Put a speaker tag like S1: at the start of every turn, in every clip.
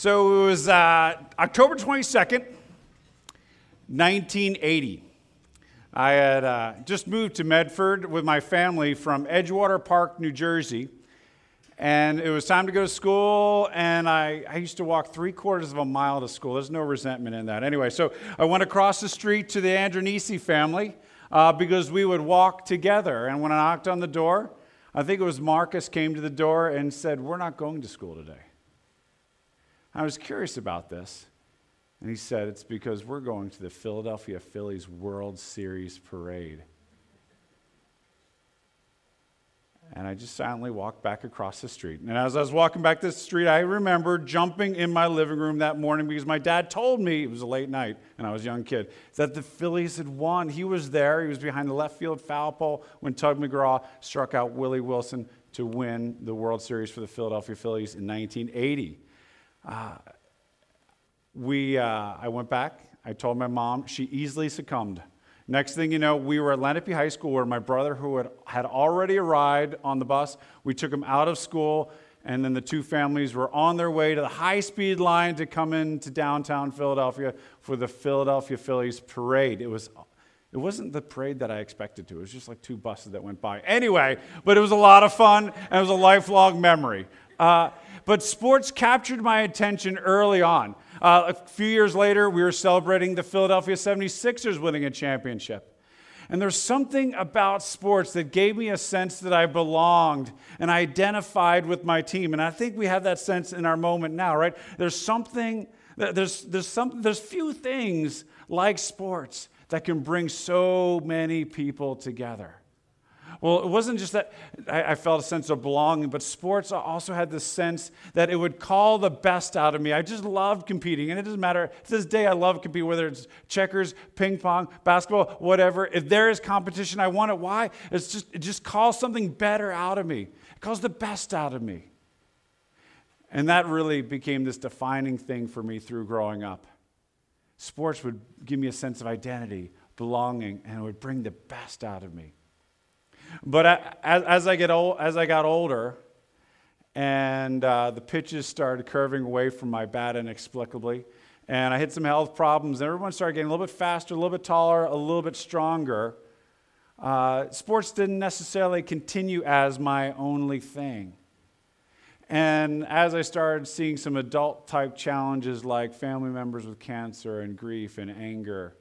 S1: So it was uh, October 22nd, 1980. I had uh, just moved to Medford with my family from Edgewater Park, New Jersey. And it was time to go to school, and I, I used to walk three quarters of a mile to school. There's no resentment in that. Anyway, so I went across the street to the Andronisi family uh, because we would walk together. And when I knocked on the door, I think it was Marcus came to the door and said, We're not going to school today. I was curious about this. And he said, It's because we're going to the Philadelphia Phillies World Series parade. And I just silently walked back across the street. And as I was walking back the street, I remember jumping in my living room that morning because my dad told me, it was a late night and I was a young kid, that the Phillies had won. He was there. He was behind the left field foul pole when Tug McGraw struck out Willie Wilson to win the World Series for the Philadelphia Phillies in 1980. Uh, we, uh, I went back. I told my mom. She easily succumbed. Next thing you know, we were at Lenape High School where my brother, who had, had already arrived on the bus, we took him out of school, and then the two families were on their way to the high speed line to come into downtown Philadelphia for the Philadelphia Phillies parade. It was it wasn't the parade that I expected to. It was just like two buses that went by. Anyway, but it was a lot of fun and it was a lifelong memory. Uh, but sports captured my attention early on. Uh, a few years later, we were celebrating the Philadelphia 76ers winning a championship. And there's something about sports that gave me a sense that I belonged and I identified with my team. And I think we have that sense in our moment now, right? There's something, there's, there's, some, there's few things like sports that can bring so many people together. Well, it wasn't just that I, felt a sense of belonging, but sports also had this sense that it would call the best out of me. I just loved competing. And it doesn't matter, to this day, I love competing, whether it's checkers, ping pong, basketball, whatever. If there is competition, I want it. Why? It's just, it just calls something better out of me, it calls the best out of me. And that really became this defining thing for me through growing up. Sports would give me a sense of identity, belonging, and it would bring the best out of me. But as, as, I, get old, as I got older, and uh, the pitches started curving away from my bat inexplicably, and I had some health problems, and everyone started getting a little bit faster, a little bit taller, a little bit stronger. Uh, sports didn't necessarily continue as my only thing. And as I started seeing some adult type challenges like family members with cancer and grief and anger,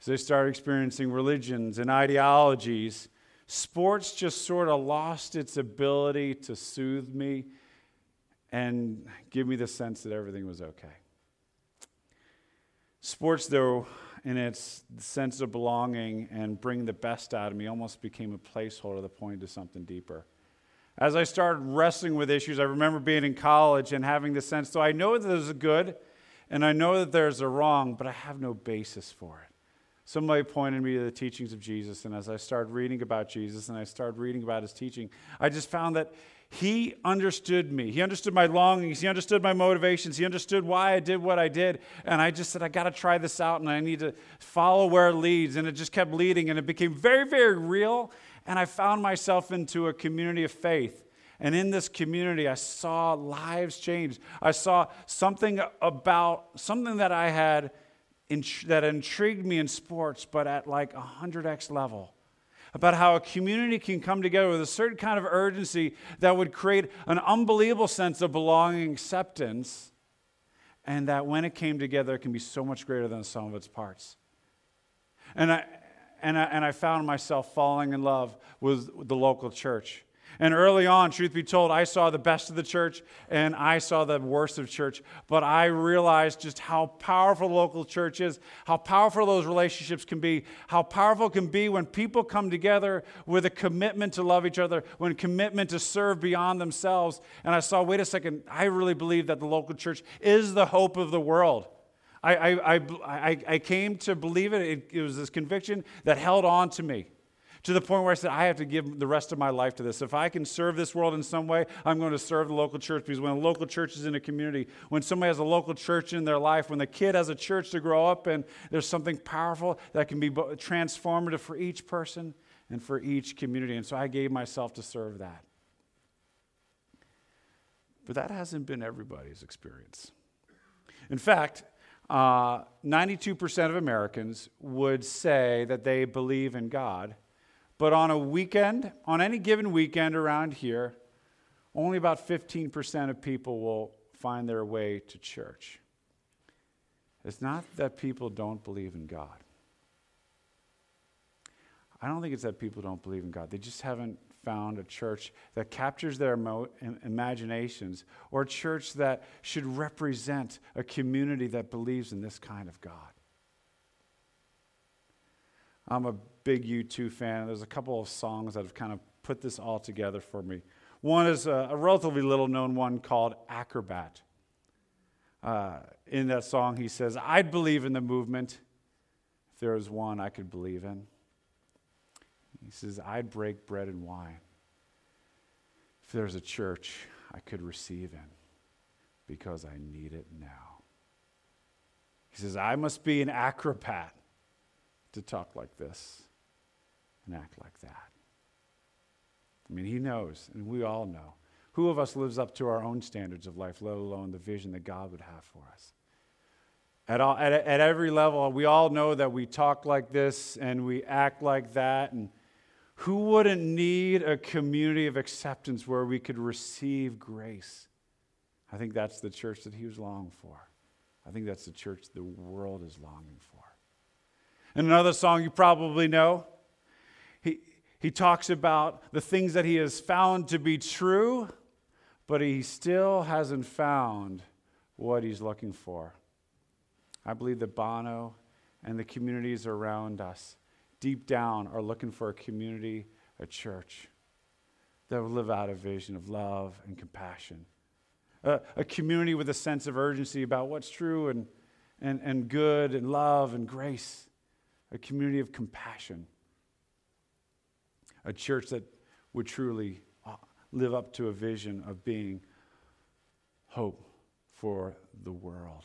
S1: as I started experiencing religions and ideologies sports just sort of lost its ability to soothe me and give me the sense that everything was okay. Sports, though, in its sense of belonging and bring the best out of me, almost became a placeholder that pointed to something deeper. As I started wrestling with issues, I remember being in college and having the sense, though I know that there's a good and I know that there's a wrong, but I have no basis for it somebody pointed me to the teachings of Jesus. And as I started reading about Jesus and I started reading about his teaching, I just found that he understood me. He understood my longings. He understood my motivations. He understood why I did what I did. And I just said, I got to try this out and I need to follow where it leads. And it just kept leading and it became very, very real. And I found myself into a community of faith. And in this community, I saw lives change. I saw something about something that I had that intrigued me in sports, but at like a 100x level. About how a community can come together with a certain kind of urgency that would create an unbelievable sense of belonging, acceptance, and that when it came together, it can be so much greater than the sum of its parts. And I, and I, and I found myself falling in love with the local church. And early on, truth be told, I saw the best of the church and I saw the worst of church. But I realized just how powerful the local church is, how powerful those relationships can be, how powerful it can be when people come together with a commitment to love each other, when a commitment to serve beyond themselves. And I saw, wait a second, I really believe that the local church is the hope of the world. I, I, I, I, came to believe it. it. It was this conviction that held on to me to the point where I said, I have to give the rest of my life to this. If I can serve this world in some way, I'm going to serve the local church because when a local church is in a community, when somebody has a local church in their life, when the kid has a church to grow up in, there's something powerful that can be transformative for each person and for each community. And so I gave myself to serve that. But that hasn't been everybody's experience. In fact, uh, 92% of Americans would say that they believe in God, but on a weekend, on any given weekend around here, only about 15% of people will find their way to church. It's not that people don't believe in God. I don't think it's that people don't believe in God. They just haven't found a church that captures their emo- imaginations or a church that should represent a community that believes in this kind of God. I'm a big U2 fan. There's a couple of songs that have kind of put this all together for me. One is a, a relatively little known one called Acrobat. Uh, in that song, he says, I'd believe in the movement if there was one I could believe in. He says, I'd break bread and wine if there's a church I could receive in because I need it now. He says, I must be an acrobat to talk like this and act like that. I mean, he knows, and we all know. Who of us lives up to our own standards of life, let alone the vision that God would have for us? At, all, at, at every level, we all know that we talk like this and we act like that, and who wouldn't need a community of acceptance where we could receive grace? I think that's the church that he was longing for. I think that's the church the world is longing for. And another song you probably know, he, talks about the things that he has found to be true, but he still hasn't found what he's looking for. I believe that Bono and the communities around us deep down are looking for a community, a church that will live out a vision of love and compassion. A, a community with a sense of urgency about what's true and, and, and good and love and grace. A community of compassion. A church that would truly uh, live up to a vision of being hope for the world.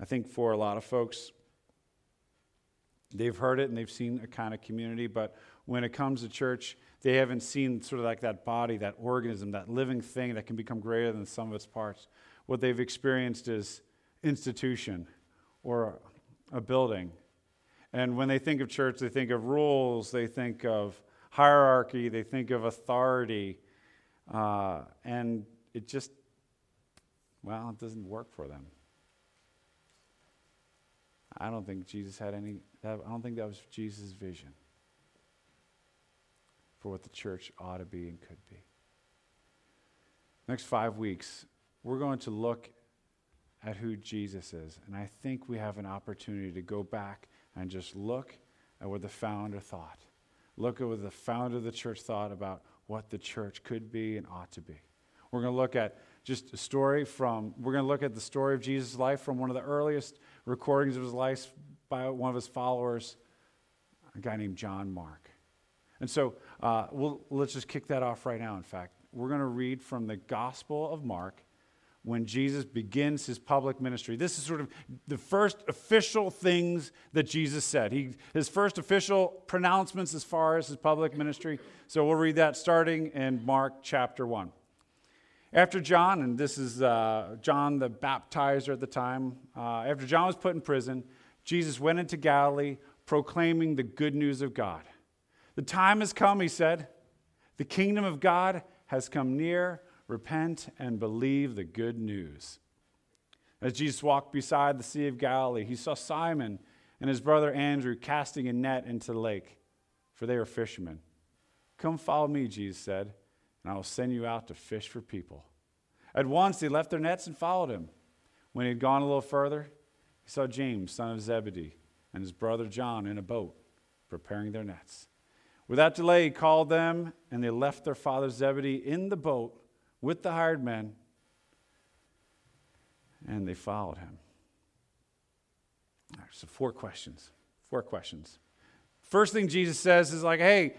S1: I think for a lot of folks, They've heard it and they've seen a kind of community, but when it comes to church, they haven't seen sort of like that body, that organism, that living thing that can become greater than sum of its parts. What they've experienced is institution or a building. And when they think of church, they think of rules, they think of hierarchy, they think of authority. Uh, and it just, well, it doesn't work for them. I don't think Jesus had any I don't think that was Jesus' vision for what the church ought to be and could be. Next five weeks, we're going to look at who Jesus is. And I think we have an opportunity to go back and just look at what the founder thought. Look at what the founder of the church thought about what the church could be and ought to be. We're going to look at just a story from, we're going to look at the story of Jesus' life from one of the earliest recordings of his life by one of his followers, a guy named John Mark. And so uh, we'll, let's just kick that off right now, in fact. We're going to read from the Gospel of Mark when Jesus begins his public ministry. This is sort of the first official things that Jesus said. He, his first official pronouncements as far as his public ministry. So we'll read that starting in Mark chapter 1. After John, and this is uh, John the baptizer at the time, uh, after John was put in prison, Jesus went into Galilee proclaiming the good news of God. The time has come, he said. The kingdom of God has come near. Repent and believe the good news. As Jesus walked beside the Sea of Galilee, he saw Simon and his brother Andrew casting a net into the lake, for they were fishermen. Come follow me, Jesus said, and I will send you out to fish for people. At once they left their nets and followed him. When he had gone a little further, he saw James, son of Zebedee, and his brother John in a boat, preparing their nets. Without delay, he called them, and they left their father Zebedee in the boat with the hired men, and they followed him. Right, so, four questions. Four questions. First thing Jesus says is like, hey,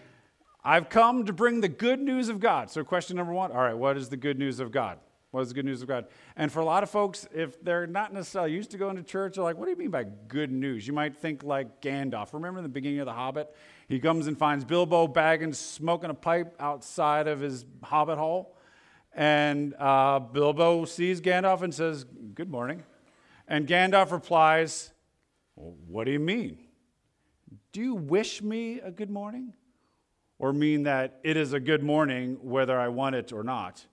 S1: I've come to bring the good news of God. So, question number one all right, what is the good news of God? What is the good news of God? And for a lot of folks, if they're not necessarily used to going to church, they're like, what do you mean by good news? You might think like Gandalf. Remember in the beginning of The Hobbit? He comes and finds Bilbo Baggins smoking a pipe outside of his hobbit hole. And uh, Bilbo sees Gandalf and says, Good morning. And Gandalf replies, well, What do you mean? Do you wish me a good morning? Or mean that it is a good morning whether I want it or not?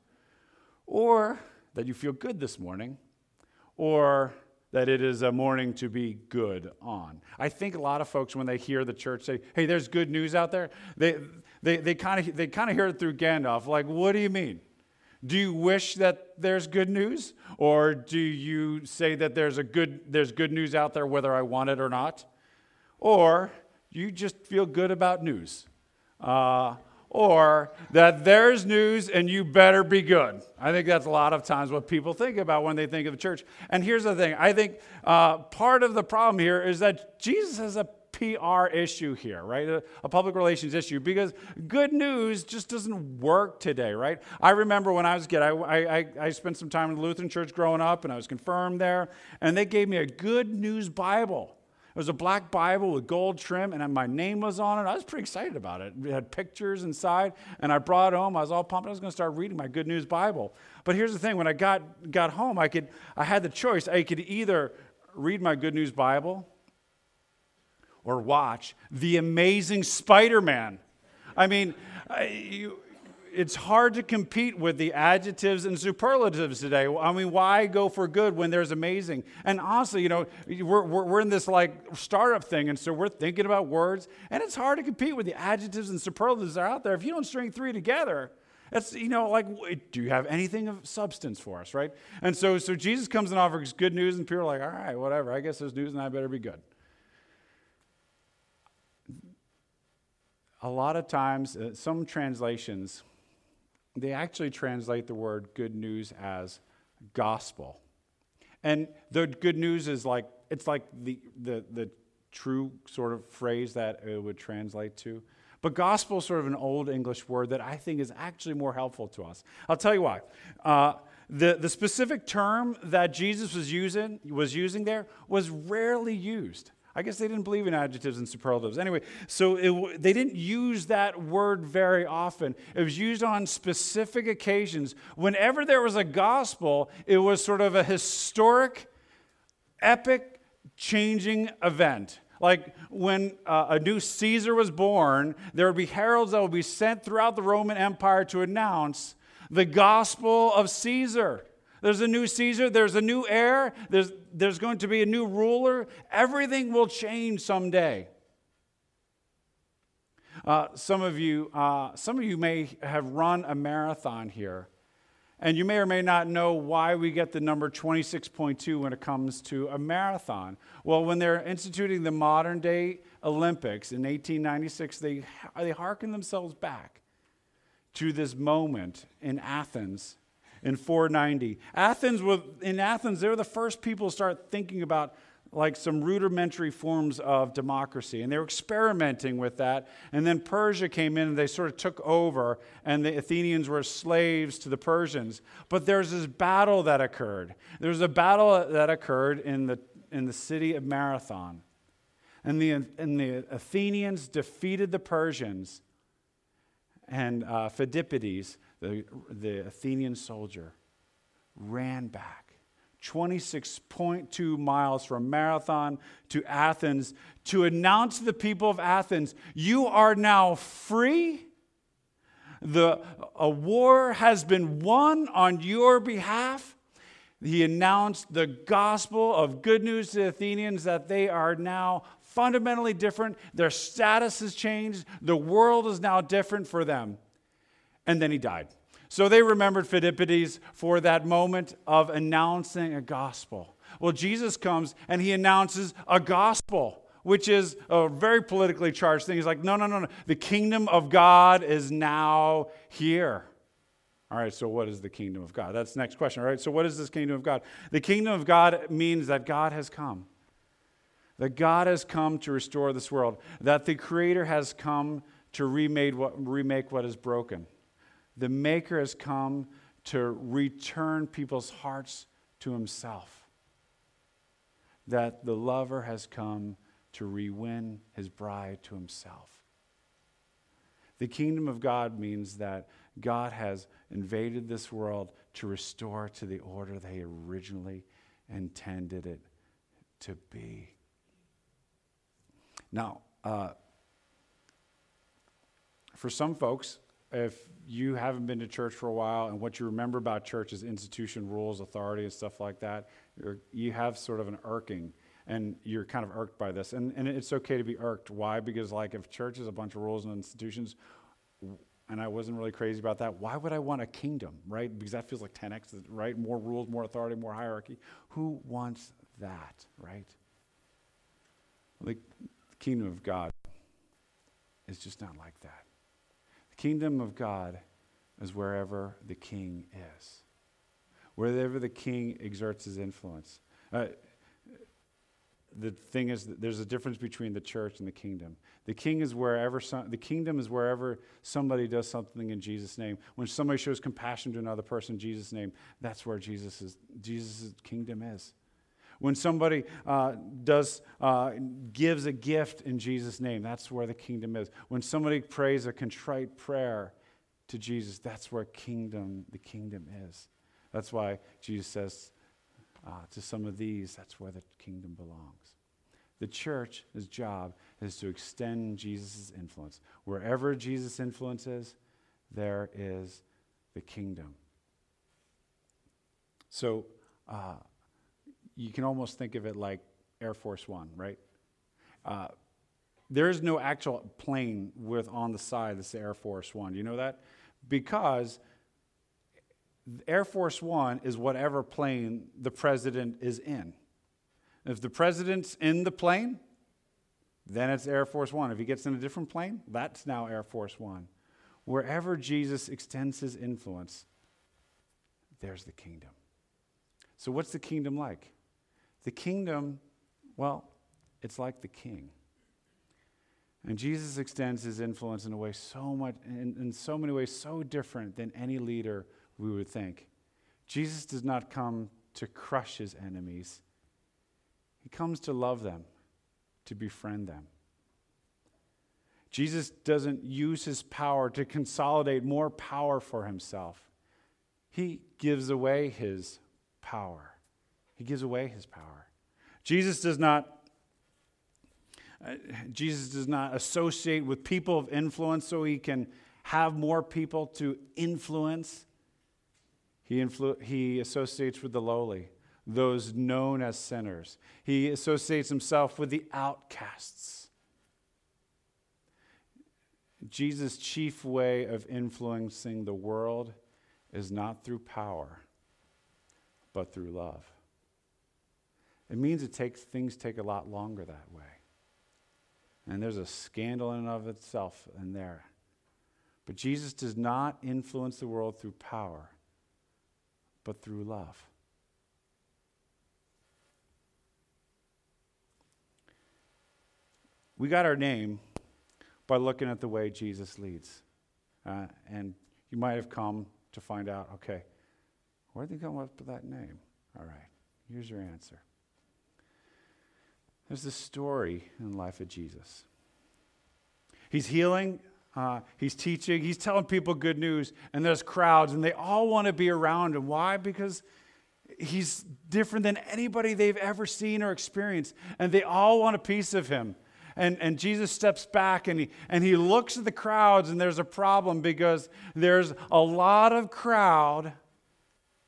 S1: Or that you feel good this morning? Or that it is a morning to be good on. I think a lot of folks, when they hear the church say, hey, there's good news out there, they, they, they kind of they kind of hear it through Gandalf. Like, what do you mean? Do you wish that there's good news? Or do you say that there's, a good, there's good news out there whether I want it or not? Or you just feel good about news? Uh, or that there's news and you better be good. I think that's a lot of times what people think about when they think of the church. And here's the thing I think uh, part of the problem here is that Jesus has a PR issue here, right? A, a, public relations issue because good news just doesn't work today, right? I remember when I was a kid, I, I, I spent some time in the Lutheran church growing up and I was confirmed there, and they gave me a good news Bible. It was a black Bible with gold trim, and my name was on it. I was pretty excited about it. It had pictures inside, and I brought it home. I was all pumped. I was going to start reading my Good News Bible. But here's the thing: when I got got home, I could I had the choice. I could either read my Good News Bible or watch the Amazing Spider-Man. I mean, you, it's hard to compete with the adjectives and superlatives today. I mean, why go for good when there's amazing? And honestly, you know, we're, we're, we're, in this like startup thing, and so we're thinking about words, and it's hard to compete with the adjectives and superlatives that are out there. If you don't string three together, that's, you know, like, do you have anything of substance for us, right? And so, so Jesus comes and offers good news, and people are like, all right, whatever, I guess there's news, and I better be good. A lot of times, uh, some translations, they actually translate the word good news as gospel. And the good news is like, it's like the, the, the true sort of phrase that it would translate to. But gospel is sort of an old English word that I think is actually more helpful to us. I'll tell you why. Uh, the, the specific term that Jesus was using, was using there was rarely used. I guess they didn't believe in adjectives and superlatives. Anyway, so it, they didn't use that word very often. It was used on specific occasions. Whenever there was a gospel, it was sort of a historic, epic, changing event. Like when uh, a new Caesar was born, there would be heralds that would be sent throughout the Roman Empire to announce the gospel of Caesar. There's a new Caesar, there's a new heir, there's, there's going to be a new ruler. Everything will change someday. Uh, some of you, uh, some of you may have run a marathon here, and you may or may not know why we get the number 26.2 when it comes to a marathon. Well, when they're instituting the modern day Olympics in 1896, they they harken themselves back to this moment in Athens in 490. Athens was, in Athens, they were the first people to start thinking about like some rudimentary forms of democracy. And they were experimenting with that. And then Persia came in and they sort of took over, and the Athenians were slaves to the Persians. But there's this battle that occurred. There was a battle that occurred in the, in the city of Marathon. And the, and the Athenians defeated the Persians. And uh, Phidippides the, the Athenian soldier ran back 26.2 miles from Marathon to Athens to announce to the people of Athens, You are now free. The, a war has been won on your behalf. He announced the gospel of good news to the Athenians that they are now fundamentally different. Their status has changed. The world is now different for them and then he died. So they remembered Phidippides for that moment of announcing a gospel. Well, Jesus comes and he announces a gospel, which is a very politically charged thing. He's like, no, no, no, no. The kingdom of God is now here. All right, so what is the kingdom of God? That's the next question, all right? So, what is this kingdom of God? The kingdom of God means that God has come, that God has come to restore this world, that the Creator has come to remake what, remake what is broken. The Maker has come to return people's hearts to Himself. That the lover has come to re-win his bride to Himself. The kingdom of God means that God has invaded this world to restore to the order they originally intended it to be. Now, uh, for some folks, if you haven't been to church for a while and what you remember about church is institution, rules, authority, and stuff like that, you have sort of an irking and you're kind of irked by this. And, and it's okay to be irked. Why? Because, like, if church is a bunch of rules and institutions, and I wasn't really crazy about that, why would I want a kingdom, right? Because that feels like 10x, right? More rules, more authority, more hierarchy. Who wants that, right? the kingdom of God is just not like that. Kingdom of God is wherever the king is, wherever the king exerts his influence. Uh, the thing is there's a difference between the church and the kingdom. The king is wherever some, the kingdom is wherever somebody does something in Jesus' name. When somebody shows compassion to another person in Jesus' name, that's where Jesus is. Jesus' kingdom is. When somebody uh, does uh, gives a gift in Jesus' name, that's where the kingdom is. When somebody prays a contrite prayer to Jesus, that's where kingdom the kingdom is. That's why Jesus says uh, to some of these, that's where the kingdom belongs. The church's job is to extend Jesus' influence. Wherever Jesus' influence is, there is the kingdom. So uh, you can almost think of it like Air Force One, right? Uh, there is no actual plane with on the side that's the Air Force One. You know that? Because Air Force One is whatever plane the president is in. If the president's in the plane, then it's Air Force One. If he gets in a different plane, that's now Air Force One. Wherever Jesus extends his influence, there's the kingdom. So, what's the kingdom like? The kingdom, well, it's like the king. And Jesus extends his influence in a way so much, in, in so many ways, so different than any leader we would think. Jesus does not come to crush his enemies, he comes to love them, to befriend them. Jesus doesn't use his power to consolidate more power for himself. He gives away his power. He gives away his power. Jesus does not uh, Jesus does not associate with people of influence so he can have more people to influence. He, influ- he associates with the lowly, those known as sinners. He associates himself with the outcasts. Jesus' chief way of influencing the world is not through power, but through love. It means it takes things take a lot longer that way. And there's a scandal in and of itself in there. But Jesus does not influence the world through power, but through love. We got our name by looking at the way Jesus leads. Uh, and you might have come to find out okay, where did they come up with that name? All right, here's your answer. There's this story in the life of Jesus. He's healing uh, he's teaching, he's telling people good news, and there's crowds, and they all want to be around him. Why? Because he's different than anybody they've ever seen or experienced, and they all want a piece of him. And, and Jesus steps back and he, and he looks at the crowds, and there's a problem because there's a lot of crowd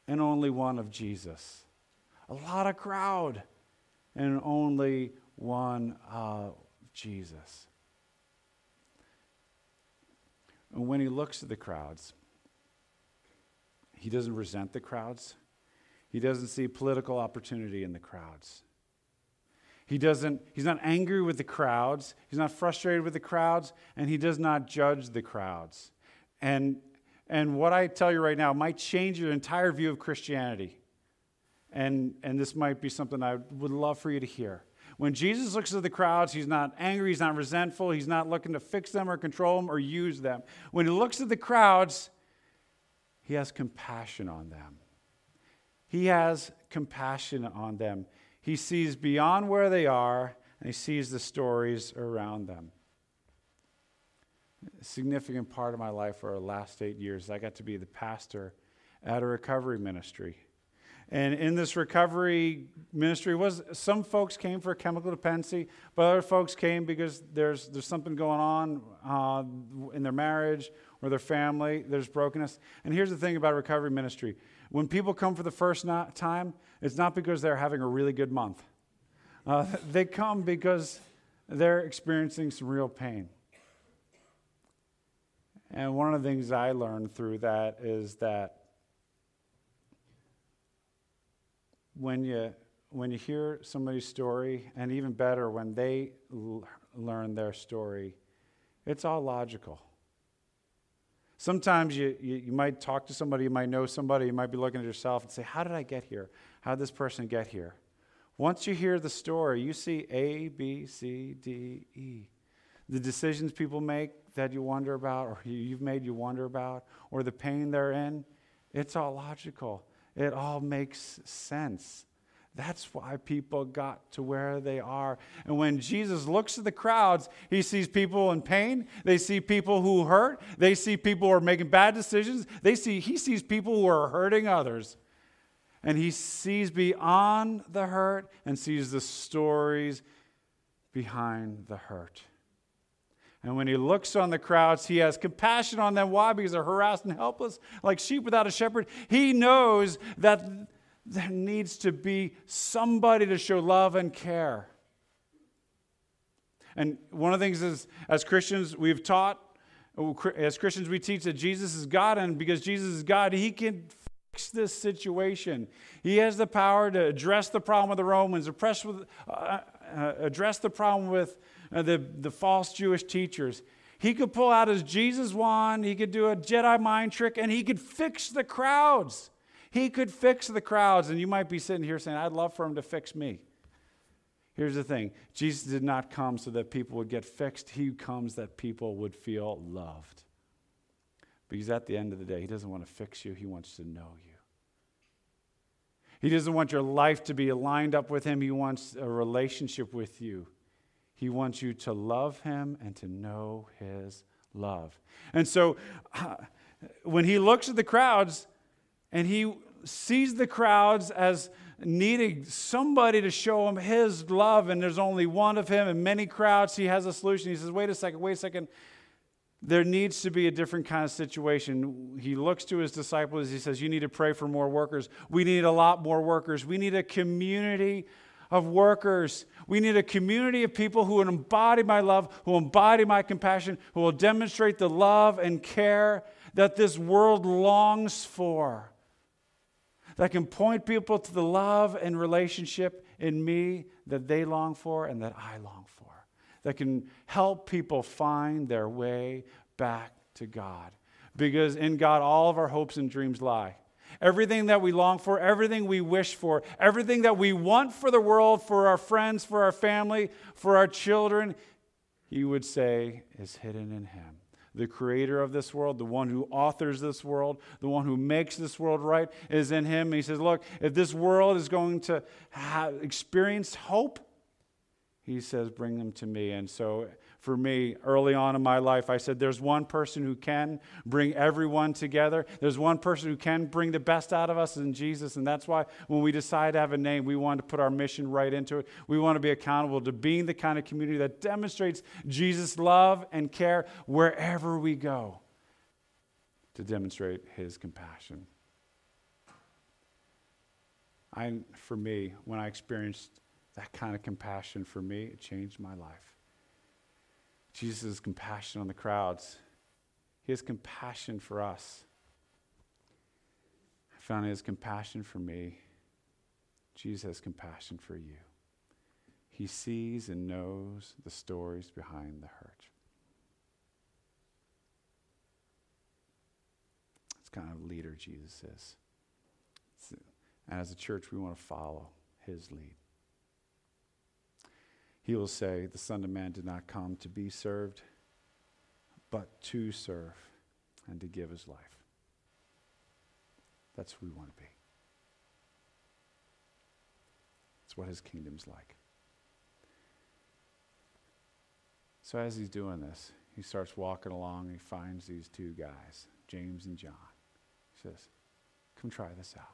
S1: and only one of Jesus. A lot of crowd and only one of Jesus. And when he looks at the crowds, he doesn't resent the crowds. He doesn't see political opportunity in the crowds. He doesn't, he's not angry with the crowds. He's not frustrated with the crowds, and he does not judge the crowds. And, and what I tell you right now might change your entire view of Christianity. And, and this might be something I would love for you to hear. When Jesus looks at the crowds, he's not angry, he's not resentful, he's not looking to fix them or control them or use them. When he looks at the crowds, he has compassion on them. He has compassion on them. He sees beyond where they are and he sees the stories around them. A significant part of my life for the last eight years, I got to be the pastor at a recovery ministry. And in this recovery ministry, was some folks came for chemical dependency, but other folks came because there's there's something going on uh, in their marriage or their family. There's brokenness. And here's the thing about recovery ministry: when people come for the first time, it's not because they're having a really good month. Uh, they come because they're experiencing some real pain. And one of the things I learned through that is that when you when you hear somebody's story, and even better, when they l- learn their story, it's all logical. Sometimes you, you, you, might talk to somebody, you might know somebody, you might be looking at yourself and say, How did I get here? How did this person get here? Once you hear the story, you see A, B, C, D, E. The decisions people make that you wonder about, or you've made you wonder about, or the pain they're in, it's all logical. It all makes sense. That's why people got to where they are. And when Jesus looks at the crowds, he sees people in pain. They see people who hurt. They see people who are making bad decisions. They see, he sees people who are hurting others. And he sees beyond the hurt and sees the stories behind the hurt. And when he looks on the crowds, he has compassion on them. Why? Because they're harassed and helpless, like sheep without a shepherd. He knows that there needs to be somebody to show love and care. And one of the things is, as Christians, we've taught, as Christians, we teach that Jesus is God, and because Jesus is God, he can fix this situation. He has the power to address the problem with the Romans, address, with, uh, uh, address the problem with uh, the, the false Jewish teachers. He could pull out his Jesus wand, he could do a Jedi mind trick, and he could fix the crowds. He could fix the crowds. And you might be sitting here saying, I'd love for him to fix me. Here's the thing Jesus did not come so that people would get fixed, he comes that people would feel loved. Because at the end of the day, he doesn't want to fix you, he wants to know you. He doesn't want your life to be lined up with him, he wants a relationship with you. He wants you to love him and to know his love. And so uh, when he looks at the crowds and he sees the crowds as needing somebody to show him his love, and there's only one of him and many crowds, he has a solution. He says, Wait a second, wait a second. There needs to be a different kind of situation. He looks to his disciples. He says, You need to pray for more workers. We need a lot more workers. We need a community of workers. We need a community of people who embody my love, who embody my compassion, who will demonstrate the love and care that this world longs for. That can point people to the love and relationship in me that they long for and that I long for. That can help people find their way back to God. Because in God, all of our hopes and dreams lie everything that we long for, everything we wish for, everything that we want for the world, for our friends, for our family, for our children, he would say is hidden in him. The creator of this world, the one who authors this world, the one who makes this world right, is in him. he says, Look, if this world is going to have, experience hope, he says, Bring them to me. And so for me early on in my life. I said, There's one person who can bring everyone together. There's one person who can bring the best out of us in Jesus. And that's why when we decide to have a name, we want to put our mission right into it. We want to be accountable to being the kind of community that demonstrates Jesus' love and care wherever we go to demonstrate his compassion. I, for me, when I experienced that kind of compassion for me, it changed my life. Jesus' compassion on the crowds. Has compassion for us. I found his compassion for me. Jesus has compassion for you. He sees and knows the stories behind the hurt. It's kind of leader Jesus is. And as a church, we want to follow his lead he will say, The Son of Man did not come to be served, but to serve and to give his life. That's who we want to be. It's what his kingdom's like. So as he's doing this, he starts walking along and he finds these two guys, James and John. He says, Come try this out.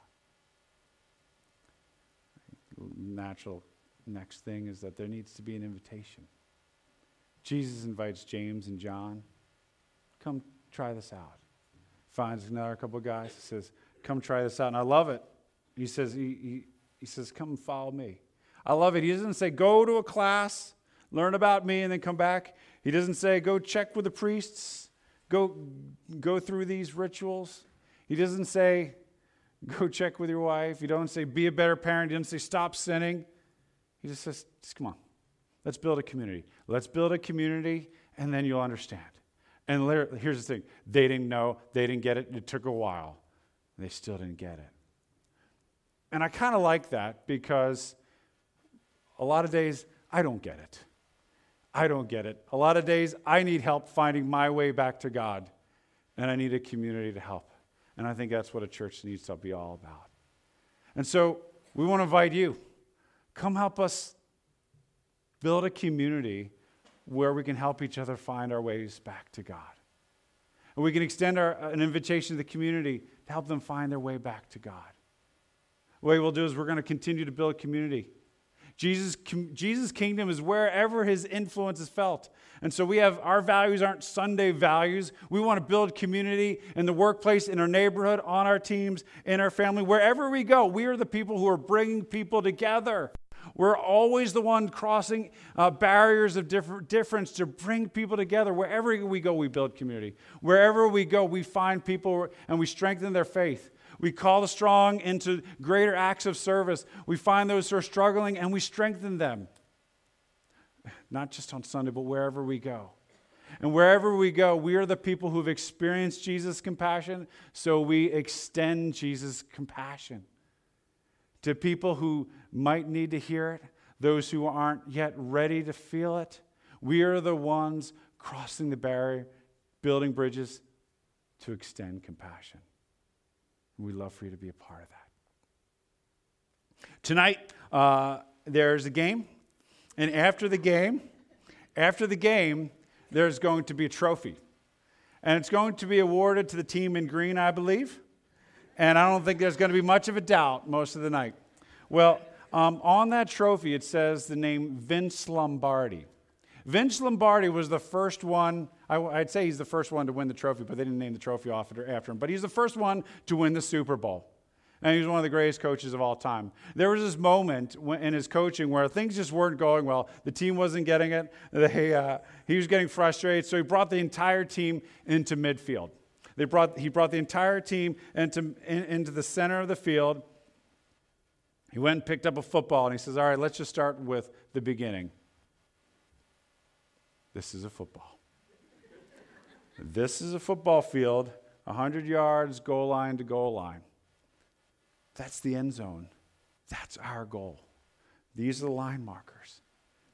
S1: natural next thing is that there needs to be an invitation. Jesus invites James and John, come try this out. Finds another couple of guys, he says, come try this out. And I love it. He says, he, he, he says, come follow me. I love it. He doesn't say, go to a class, learn about me, and then come back. He doesn't say, go check with the priests, go, go through these rituals. He doesn't say, go check with your wife. He doesn't say, be a better parent. He doesn't say, stop sinning. He just says, just come on. Let's build a community. Let's build a community, and then you'll understand. And here's the thing they didn't know, they didn't get it. It took a while. They still didn't get it. And I kind of like that because a lot of days I don't get it. I don't get it. A lot of days I need help finding my way back to God, and I need a community to help. And I think that's what a church needs to be all about. And so we want to invite you. Come help us build a community where we can help each other find our ways back to God. And we can extend our, uh, an invitation to the community to help them find their way back to God. Way we'll do is we're going to continue to build community. Jesus, Jesus' kingdom is wherever his influence is felt. And so we have our values aren't Sunday values. We want to build community in the workplace, in our neighborhood, on our teams, in our family. Wherever we go, we are the people who are bringing people together. We're always the one crossing uh, barriers of differ- difference to bring people together. Wherever we go, we build community. Wherever we go, we find people and we strengthen their faith. We call the strong into greater acts of service. We find those who are struggling and we strengthen them. Not just on Sunday, but wherever we go. And wherever we go, we are the people who've experienced Jesus' compassion, so we extend Jesus' compassion to people who might need to hear it, those who aren't yet ready to feel it. We are the ones crossing the barrier, building bridges to extend compassion. And we'd love for you to be a part of that. Tonight, uh, there's a game. And after the game, after the game, there's going to be a trophy. And it's going to be awarded to the team in green, I believe. And I don't think there's going to be much of a doubt most of the night. Well, um, on that trophy, it says the name Vince Lombardi. Vince Lombardi was the first one, I, would say he's the first one to win the trophy, but they didn't name the trophy after him. But he's the first one to win the Super Bowl. And he's one of the greatest coaches of all time. There was this moment in his coaching where things just weren't going well. The team wasn't getting it. They, uh, he was getting frustrated, so he brought the entire team into midfield. They brought, he brought the entire team into, in, into the center of the field, he went and picked up a football and he says, All right, let's just start with the beginning. This is a football. this is a football field, 100 yards, goal line to goal line. That's the end zone. That's our goal. These are the line markers.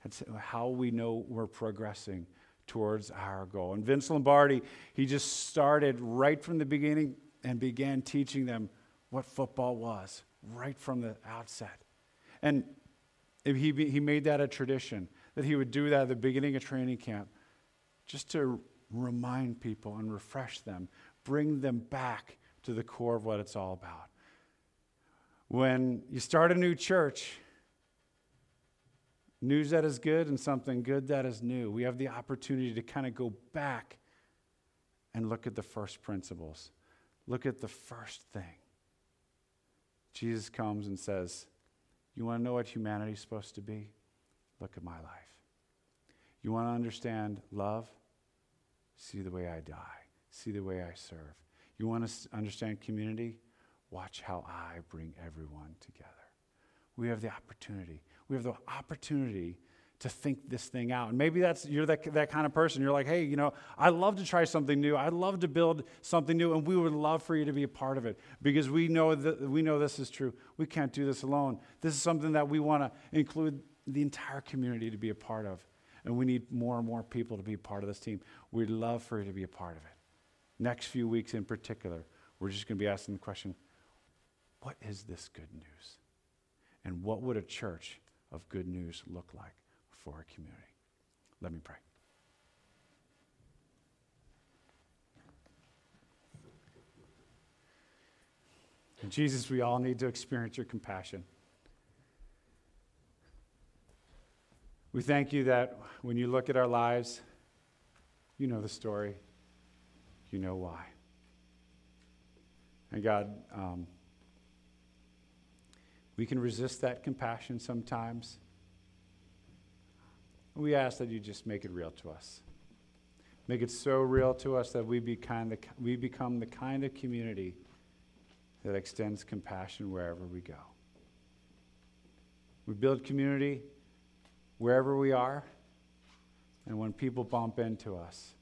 S1: That's how we know we're progressing towards our goal. And Vince Lombardi, he just started right from the beginning and began teaching them what football was right from the outset. And he, he made that a tradition, that he would do that at the beginning of training camp, just to remind people and refresh them, bring them back to the core of what it's all about. When you start a new church, news that is good and something good that is new, we have the opportunity to kind of go back and look at the first principles, look at the first thing. Jesus comes and says, You want to know what humanity is supposed to be? Look at my life. You want to understand love? See the way I die, see the way I serve. You want to understand community? Watch how I bring everyone together. We have the opportunity. We have the opportunity to think this thing out. And maybe that's you're that, that kind of person. You're like, hey, you know, I love to try something new. I'd love to build something new, and we would love for you to be a part of it because we know that we know this is true. We can't do this alone. This is something that we want to include the entire community to be a part of. And we need more and more people to be part of this team. We'd love for you to be a part of it. Next few weeks in particular, we're just going to be asking the question what is this good news? And what would a church of good news look like? for our community. Let me pray. And Jesus, we all need to experience your compassion. We thank you that when you look at our lives, you know the story, you know why. And God, um, we can resist that compassion sometimes. We ask that you just make it real to us. Make it so real to us that we, be kind of, we become the kind of community that extends compassion wherever we go. We build community wherever we are, and when people bump into us,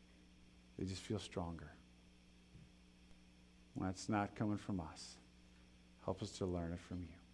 S1: they just feel stronger. When it's not coming from us, help us to learn it from you.